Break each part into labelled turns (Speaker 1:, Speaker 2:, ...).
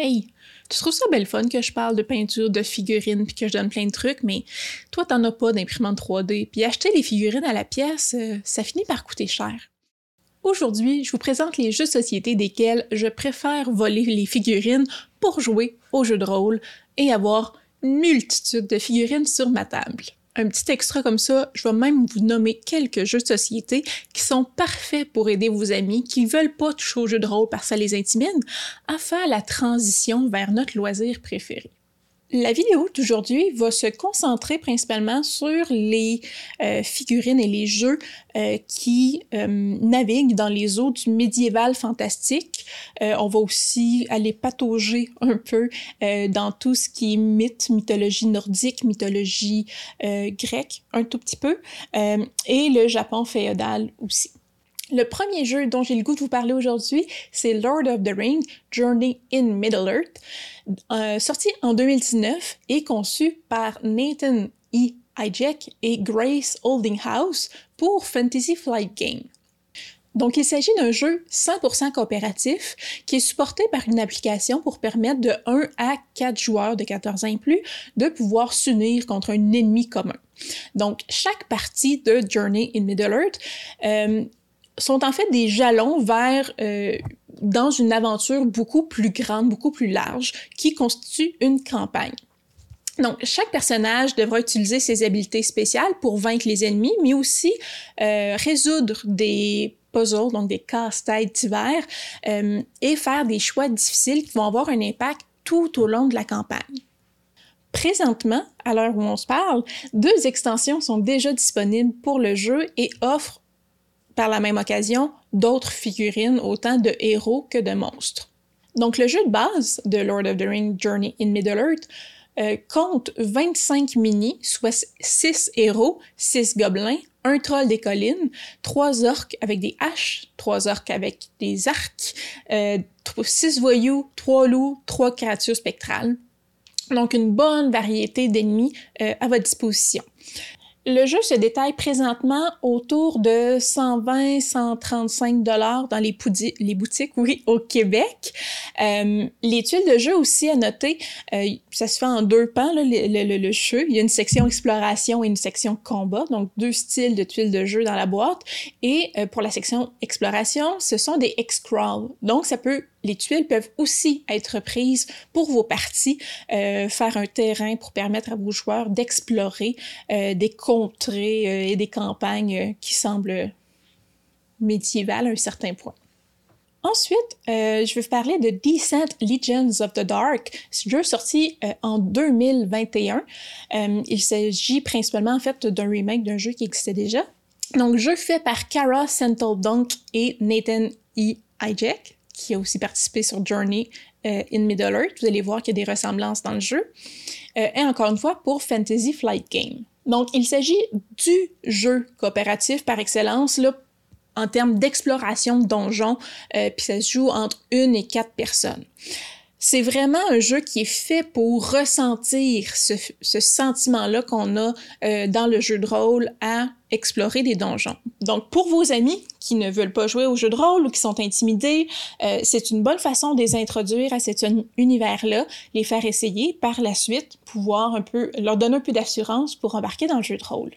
Speaker 1: Hey, tu trouves ça belle fun que je parle de peinture, de figurines, puis que je donne plein de trucs, mais toi, t'en as pas d'imprimante 3D, puis acheter les figurines à la pièce, euh, ça finit par coûter cher. Aujourd'hui, je vous présente les jeux de société desquels je préfère voler les figurines pour jouer aux jeux de rôle et avoir une multitude de figurines sur ma table un petit extra comme ça, je vais même vous nommer quelques jeux de société qui sont parfaits pour aider vos amis qui ne veulent pas toucher aux jeux de rôle parce que ça les intimide à faire la transition vers notre loisir préféré. La vidéo d'aujourd'hui va se concentrer principalement sur les euh, figurines et les jeux euh, qui euh, naviguent dans les eaux du médiéval fantastique. on va aussi aller patauger un peu dans tout ce qui est mythe, mythologie nordique, mythologie grecque, un tout petit peu, et le Japon féodal aussi. Le premier jeu dont j'ai le goût de vous parler aujourd'hui, c'est Lord of the Ring Journey in Middle-earth, euh, sorti en 2019 et conçu par Nathan E. Hijack et Grace Holdinghouse pour Fantasy Flight Game. Donc, il s'agit d'un jeu 100% coopératif qui est supporté par une application pour permettre de 1 à 4 joueurs de 14 ans et plus de pouvoir s'unir contre un ennemi commun. Donc, chaque partie de Journey in Middle-earth euh, sont en fait des jalons vers euh, dans une aventure beaucoup plus grande, beaucoup plus large, qui constitue une campagne. Donc, chaque personnage devra utiliser ses habiletés spéciales pour vaincre les ennemis, mais aussi euh, résoudre des puzzles, donc des casse-têtes divers, euh, et faire des choix difficiles qui vont avoir un impact tout au long de la campagne. Présentement, à l'heure où on se parle, deux extensions sont déjà disponibles pour le jeu et offrent par la même occasion d'autres figurines, autant de héros que de monstres. Donc le jeu de base de Lord of the Rings Journey in Middle-earth euh, compte 25 mini, soit 6 héros, 6 gobelins, un troll des collines, 3 orques avec des haches, 3 orques avec des arcs, 6 euh, voyous, 3 loups, 3 créatures spectrales. Donc une bonne variété d'ennemis euh, à votre disposition. Le jeu se détaille présentement autour de 120-135 dollars dans les, boutiques, oui, au Québec. Euh, les tuiles de jeu aussi à noter, euh, ça se fait en deux pans, le, le, jeu. Il y a une section exploration et une section combat, donc deux styles de tuiles de jeu dans la boîte. Et euh, pour la section exploration, ce sont des X-Crawl. Donc, ça peut les tuiles peuvent aussi être prises pour vos parties, euh, faire un terrain pour permettre à vos joueurs d'explorer euh, des contrées euh, et des campagnes qui semblent médiévales à un certain point. Ensuite, je vais vous parler de Descent Legends of the Dark, ce jeu sorti en 2021. il s'agit principalement en fait d'un remake d'un jeu qui existait déjà. Donc, jeu fait par Kara Dunk et Nathan E. Hijack qui a aussi participé sur Journey euh, in Middle-earth. Vous allez voir qu'il y a des ressemblances dans le jeu. Euh, et encore une fois, pour Fantasy Flight Game. Donc, il s'agit du jeu coopératif par excellence, là, en termes d'exploration de donjons, euh, puis ça se joue entre une et quatre personnes. C'est vraiment un jeu qui est fait pour ressentir ce, sentiment-là qu'on a euh, dans le jeu de rôle à explorer des donjons. Donc, pour vos amis qui ne veulent pas jouer au jeu de rôle ou qui sont intimidés, euh, c'est une bonne façon de les introduire à cet univers-là, les faire essayer, par la suite, pouvoir un peu, leur donner un peu d'assurance pour embarquer dans le jeu de rôle.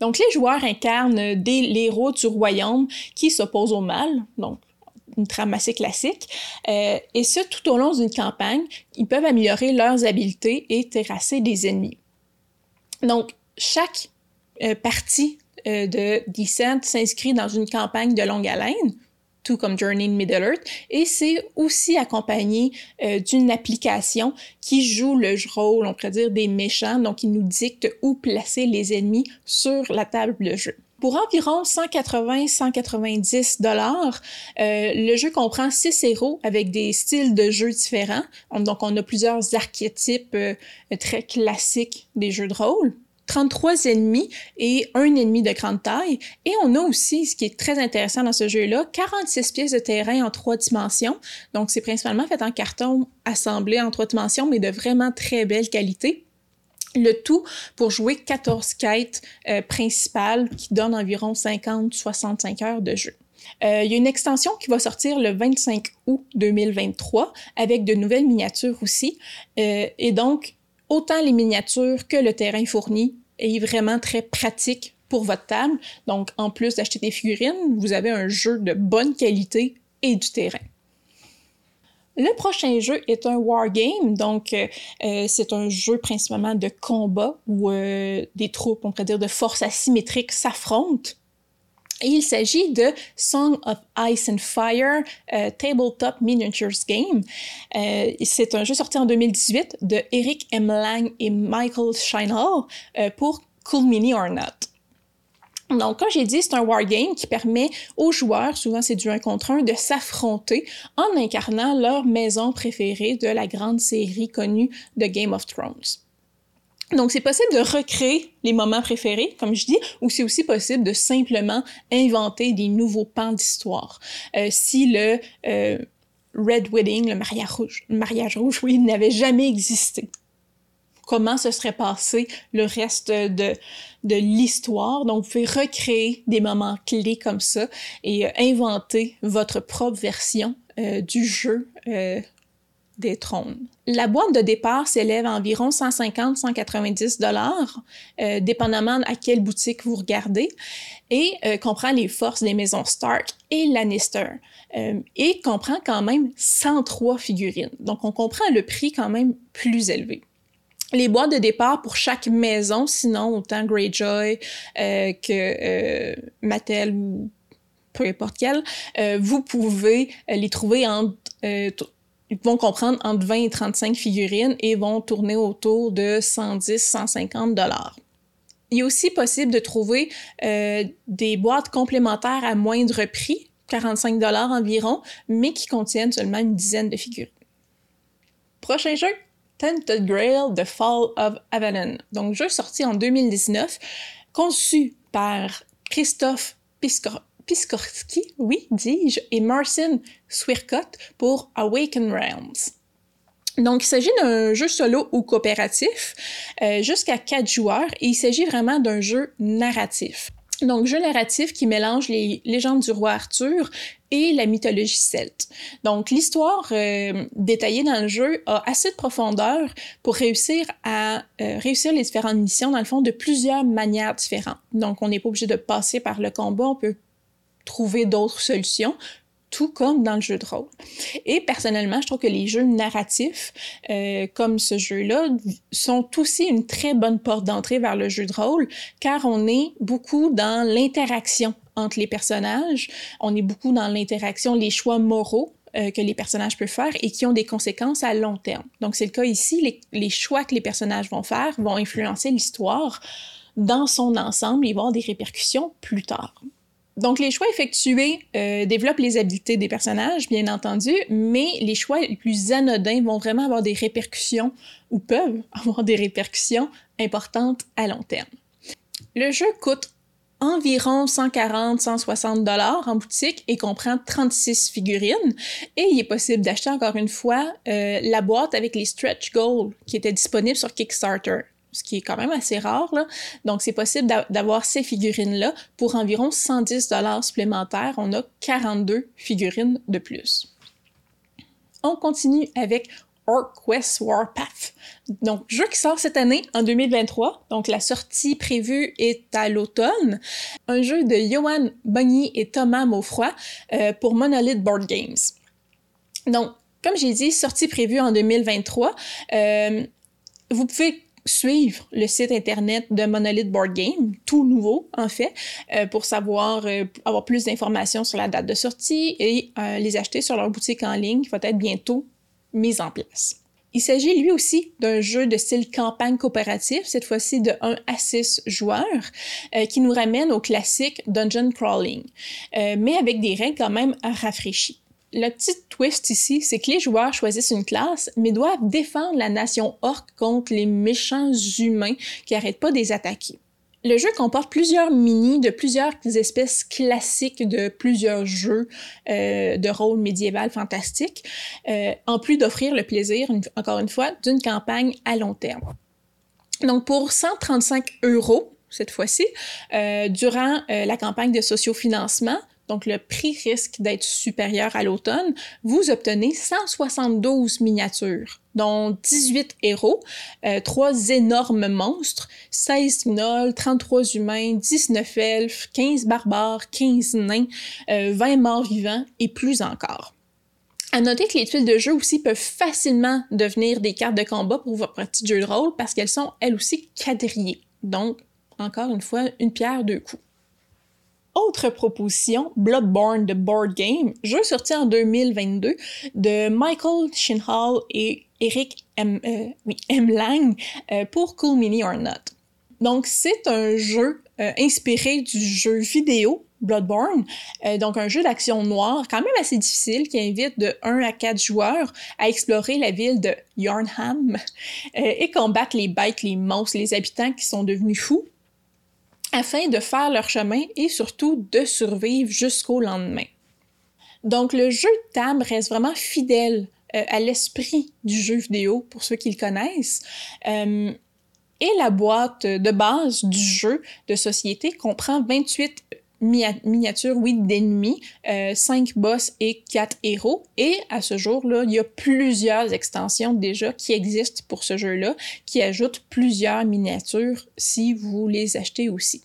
Speaker 1: Donc, les joueurs incarnent des, héros du royaume qui s'opposent au mal, une trame assez classique. Euh, et ce, tout au long d'une campagne, ils peuvent améliorer leurs habiletés et terrasser des ennemis. Donc, chaque euh, partie euh, de Descent s'inscrit dans une campagne de longue haleine, tout comme Journey in Middle-earth, et c'est aussi accompagné d'une application qui joue le rôle, on pourrait dire, des méchants, donc il nous dicte où placer les ennemis sur la table de jeu. Pour environ 180-190 dollars, euh, le jeu comprend six héros avec des styles de jeu différents. Donc, on a plusieurs archétypes euh, très classiques des jeux de rôle. 33 ennemis et un ennemi de grande taille. Et on a aussi, ce qui est très intéressant dans ce jeu-là, 46 pièces de terrain en trois dimensions. Donc, c'est principalement fait en carton assemblé en trois dimensions, mais de vraiment très belle qualité. Le tout pour jouer 14 quêtes euh, principales qui donnent environ 50-65 heures de jeu. Euh, il y a une extension qui va sortir le 25 août 2023 avec de nouvelles miniatures aussi. Euh, et donc, autant les miniatures que le terrain fourni est vraiment très pratique pour votre table. Donc, en plus d'acheter des figurines, vous avez un jeu de bonne qualité et du terrain. Le prochain jeu est un wargame, donc euh, euh, c'est un jeu principalement de combat où euh, des troupes, on pourrait dire, de forces asymétriques s'affrontent. Et il s'agit de Song of Ice and Fire Tabletop Miniatures Game. c'est un jeu sorti en 2018 de Eric M. Lang et Michael Scheinhall pour Cool Mini or Not. Donc, comme j'ai dit, c'est un wargame qui permet aux joueurs, souvent c'est du 1 contre 1, de s'affronter en incarnant leur maison préférée de la grande série connue de Game of Thrones. Donc, c'est possible de recréer les moments préférés, comme je dis, ou c'est aussi possible de simplement inventer des nouveaux pans d'histoire. Euh, si le euh, Red Wedding, le mariage rouge, le mariage rouge, oui, n'avait jamais existé, comment se serait passé le reste de, l'histoire. Donc, vous pouvez recréer des moments clés comme ça et euh, inventer votre propre version euh, du jeu euh, des trônes. La boîte de départ s'élève à environ 150-190 dollars, dépendamment à quelle boutique vous regardez, et comprend les forces des maisons Stark et Lannister, et comprend quand même 103 figurines. Donc, on comprend le prix quand même plus élevé les boîtes de départ pour chaque maison, sinon autant Greyjoy euh, que euh, Mattel ou peu importe quelle, euh, vous pouvez les trouver en ils vont comprendre entre 20 et 35 figurines et vont tourner autour de 110-150 dollars. Il est aussi possible de trouver des boîtes complémentaires à moindre prix, 45 dollars environ, mais qui contiennent seulement une dizaine de figurines. Prochain jeu, Tented Grail The Fall of Avalon. Donc, jeu sorti en 2019, conçu par Christophe Piskorski, oui, dis-je, et Marcin Swircott pour Awaken Realms. Donc, il s'agit d'un jeu solo ou coopératif, euh, jusqu'à quatre joueurs, et il s'agit vraiment d'un jeu narratif. Donc, jeu narratif qui mélange les légendes du roi Arthur et la mythologie celte. Donc, l'histoire euh, détaillée dans le jeu a assez de profondeur pour réussir à euh, réussir les différentes missions, dans le fond, de plusieurs manières différentes. Donc, on n'est pas obligé de passer par le combat, on peut trouver d'autres solutions tout comme dans le jeu de rôle. Et personnellement, je trouve que les jeux narratifs, euh, comme ce jeu-là, sont aussi une très bonne porte d'entrée vers le jeu de rôle, car on est beaucoup dans l'interaction entre les personnages, on est beaucoup dans l'interaction, les choix moraux euh, que les personnages peuvent faire et qui ont des conséquences à long terme. Donc c'est le cas ici, les, les, choix que les personnages vont faire vont influencer l'histoire dans son ensemble et avoir des répercussions plus tard. Donc, les choix effectués euh, développent les habiletés des personnages, bien entendu, mais les choix les plus anodins vont vraiment avoir des répercussions ou peuvent avoir des répercussions importantes à long terme. Le jeu coûte environ 140-160 dollars en boutique et comprend 36 figurines. Et il est possible d'acheter encore une fois euh, la boîte avec les stretch goals qui étaient disponibles sur Kickstarter ce qui est quand même assez rare. Là. Donc, c'est possible d'avoir ces figurines-là pour environ 110 dollars supplémentaires. On a 42 figurines de plus. On continue avec Orquest Warpath. Donc, jeu qui sort cette année, en 2023. Donc, la sortie prévue est à l'automne. Un jeu de Johan Bugny et Thomas Maufroy euh, pour Monolith Board Games. Donc, comme j'ai dit, sortie prévue en 2023. Euh, vous pouvez suivre le site internet de Monolith Board Game, tout nouveau en fait, euh, pour savoir euh, avoir plus d'informations sur la date de sortie et euh, les acheter sur leur boutique en ligne qui va être bientôt mise en place. Il s'agit lui aussi d'un jeu de style campagne coopérative, cette fois-ci de 1 à 6 joueurs, qui nous ramène au classique dungeon crawling, mais avec des règles quand même rafraîchies. Le petit twist ici, c'est que les joueurs choisissent une classe, mais doivent défendre la nation orque contre les méchants humains qui n'arrêtent pas de les attaquer. Le jeu comporte plusieurs mini de plusieurs espèces classiques de plusieurs jeux euh, de rôle médiéval fantastique, euh, en plus d'offrir le plaisir, encore une fois, d'une campagne à long terme. Donc pour 135 euros cette fois-ci, euh, durant la campagne de sociofinancement, donc le prix risque d'être supérieur à l'automne, vous obtenez 172 miniatures, dont 18 héros, euh, trois énormes monstres, 16 gnolls, 33 humains, 19 elfes, 15 barbares, 15 nains, 20 euh, morts vivants et plus encore. À noter que les tuiles de jeu aussi peuvent facilement devenir des cartes de combat pour votre petit jeu de rôle parce qu'elles sont elles aussi quadrillées. Donc, encore une fois, une pierre deux coups. Autre proposition, Bloodborne de Board Game, jeu sorti en 2022 de Michael Shinhall et Eric M, euh. Lang euh, pour Cool Mini or Not. Donc, c'est un jeu euh, inspiré du jeu vidéo Bloodborne, donc un jeu d'action noire quand même assez difficile qui invite de 1 à 4 joueurs à explorer la ville de Yarnham et combattre les bêtes, les monstres, les habitants qui sont devenus fous afin de faire leur chemin et surtout de survivre jusqu'au lendemain. Donc le jeu de table reste vraiment fidèle euh, à l'esprit du jeu vidéo pour ceux qui le connaissent. Euh, et la boîte de base du jeu de société comprend 28 miniatures, oui, d'ennemis, 5 euh, boss et 4 héros. Et à ce jour-là, il y a plusieurs extensions déjà qui existent pour ce jeu-là, qui ajoutent plusieurs miniatures si vous les achetez aussi.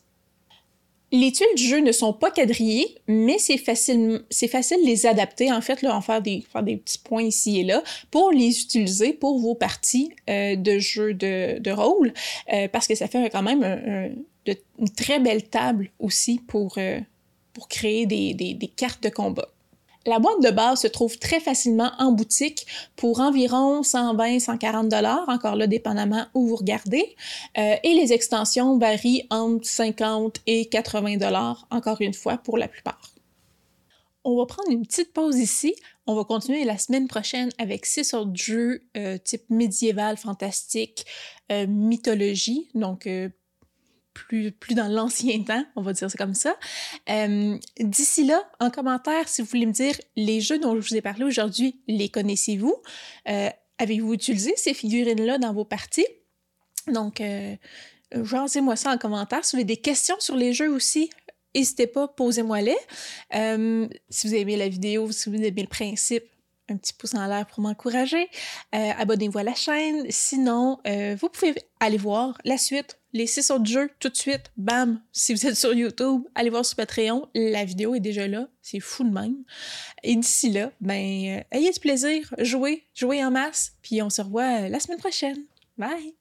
Speaker 1: Les tuiles du jeu ne sont pas quadrillées, mais c'est facile, facile de les adapter, en fait, là, en faire des, faire des petits points ici et là, pour les utiliser pour vos parties euh, de jeu de, de rôle, euh, parce que ça fait quand même un une très belle table aussi pour, euh, pour créer des, des, cartes de combat. La boîte de base se trouve très facilement en boutique pour environ 120-140 dollars, encore là dépendamment où vous regardez, euh, et les extensions varient entre 50 et 80 dollars, encore une fois pour la plupart. On va prendre une petite pause ici. On va continuer la semaine prochaine avec six autres jeux euh, type médiéval, fantastique, mythologie, donc plus, dans l'ancien temps, on va dire ça comme ça. Euh, d'ici là, en commentaire, si vous voulez me dire les jeux dont je vous ai parlé aujourd'hui, les connaissez-vous? Euh, avez-vous utilisé ces figurines-là dans vos parties? Donc, euh, moi ça en commentaire. Si vous avez des questions sur les jeux aussi, n'hésitez pas, posez-moi-les. Euh, si vous aimez la vidéo, si vous aimez le principe, un petit pouce en l'air pour m'encourager. Abonnez-vous à la chaîne. Sinon, vous pouvez aller voir la suite les six autres jeux tout de suite, bam, si vous êtes sur YouTube, allez voir sur Patreon, la vidéo est déjà là, c'est fou de même. Et d'ici là, ben, euh, ayez du plaisir, jouez, jouez en masse, puis on se revoit euh, la semaine prochaine. Bye!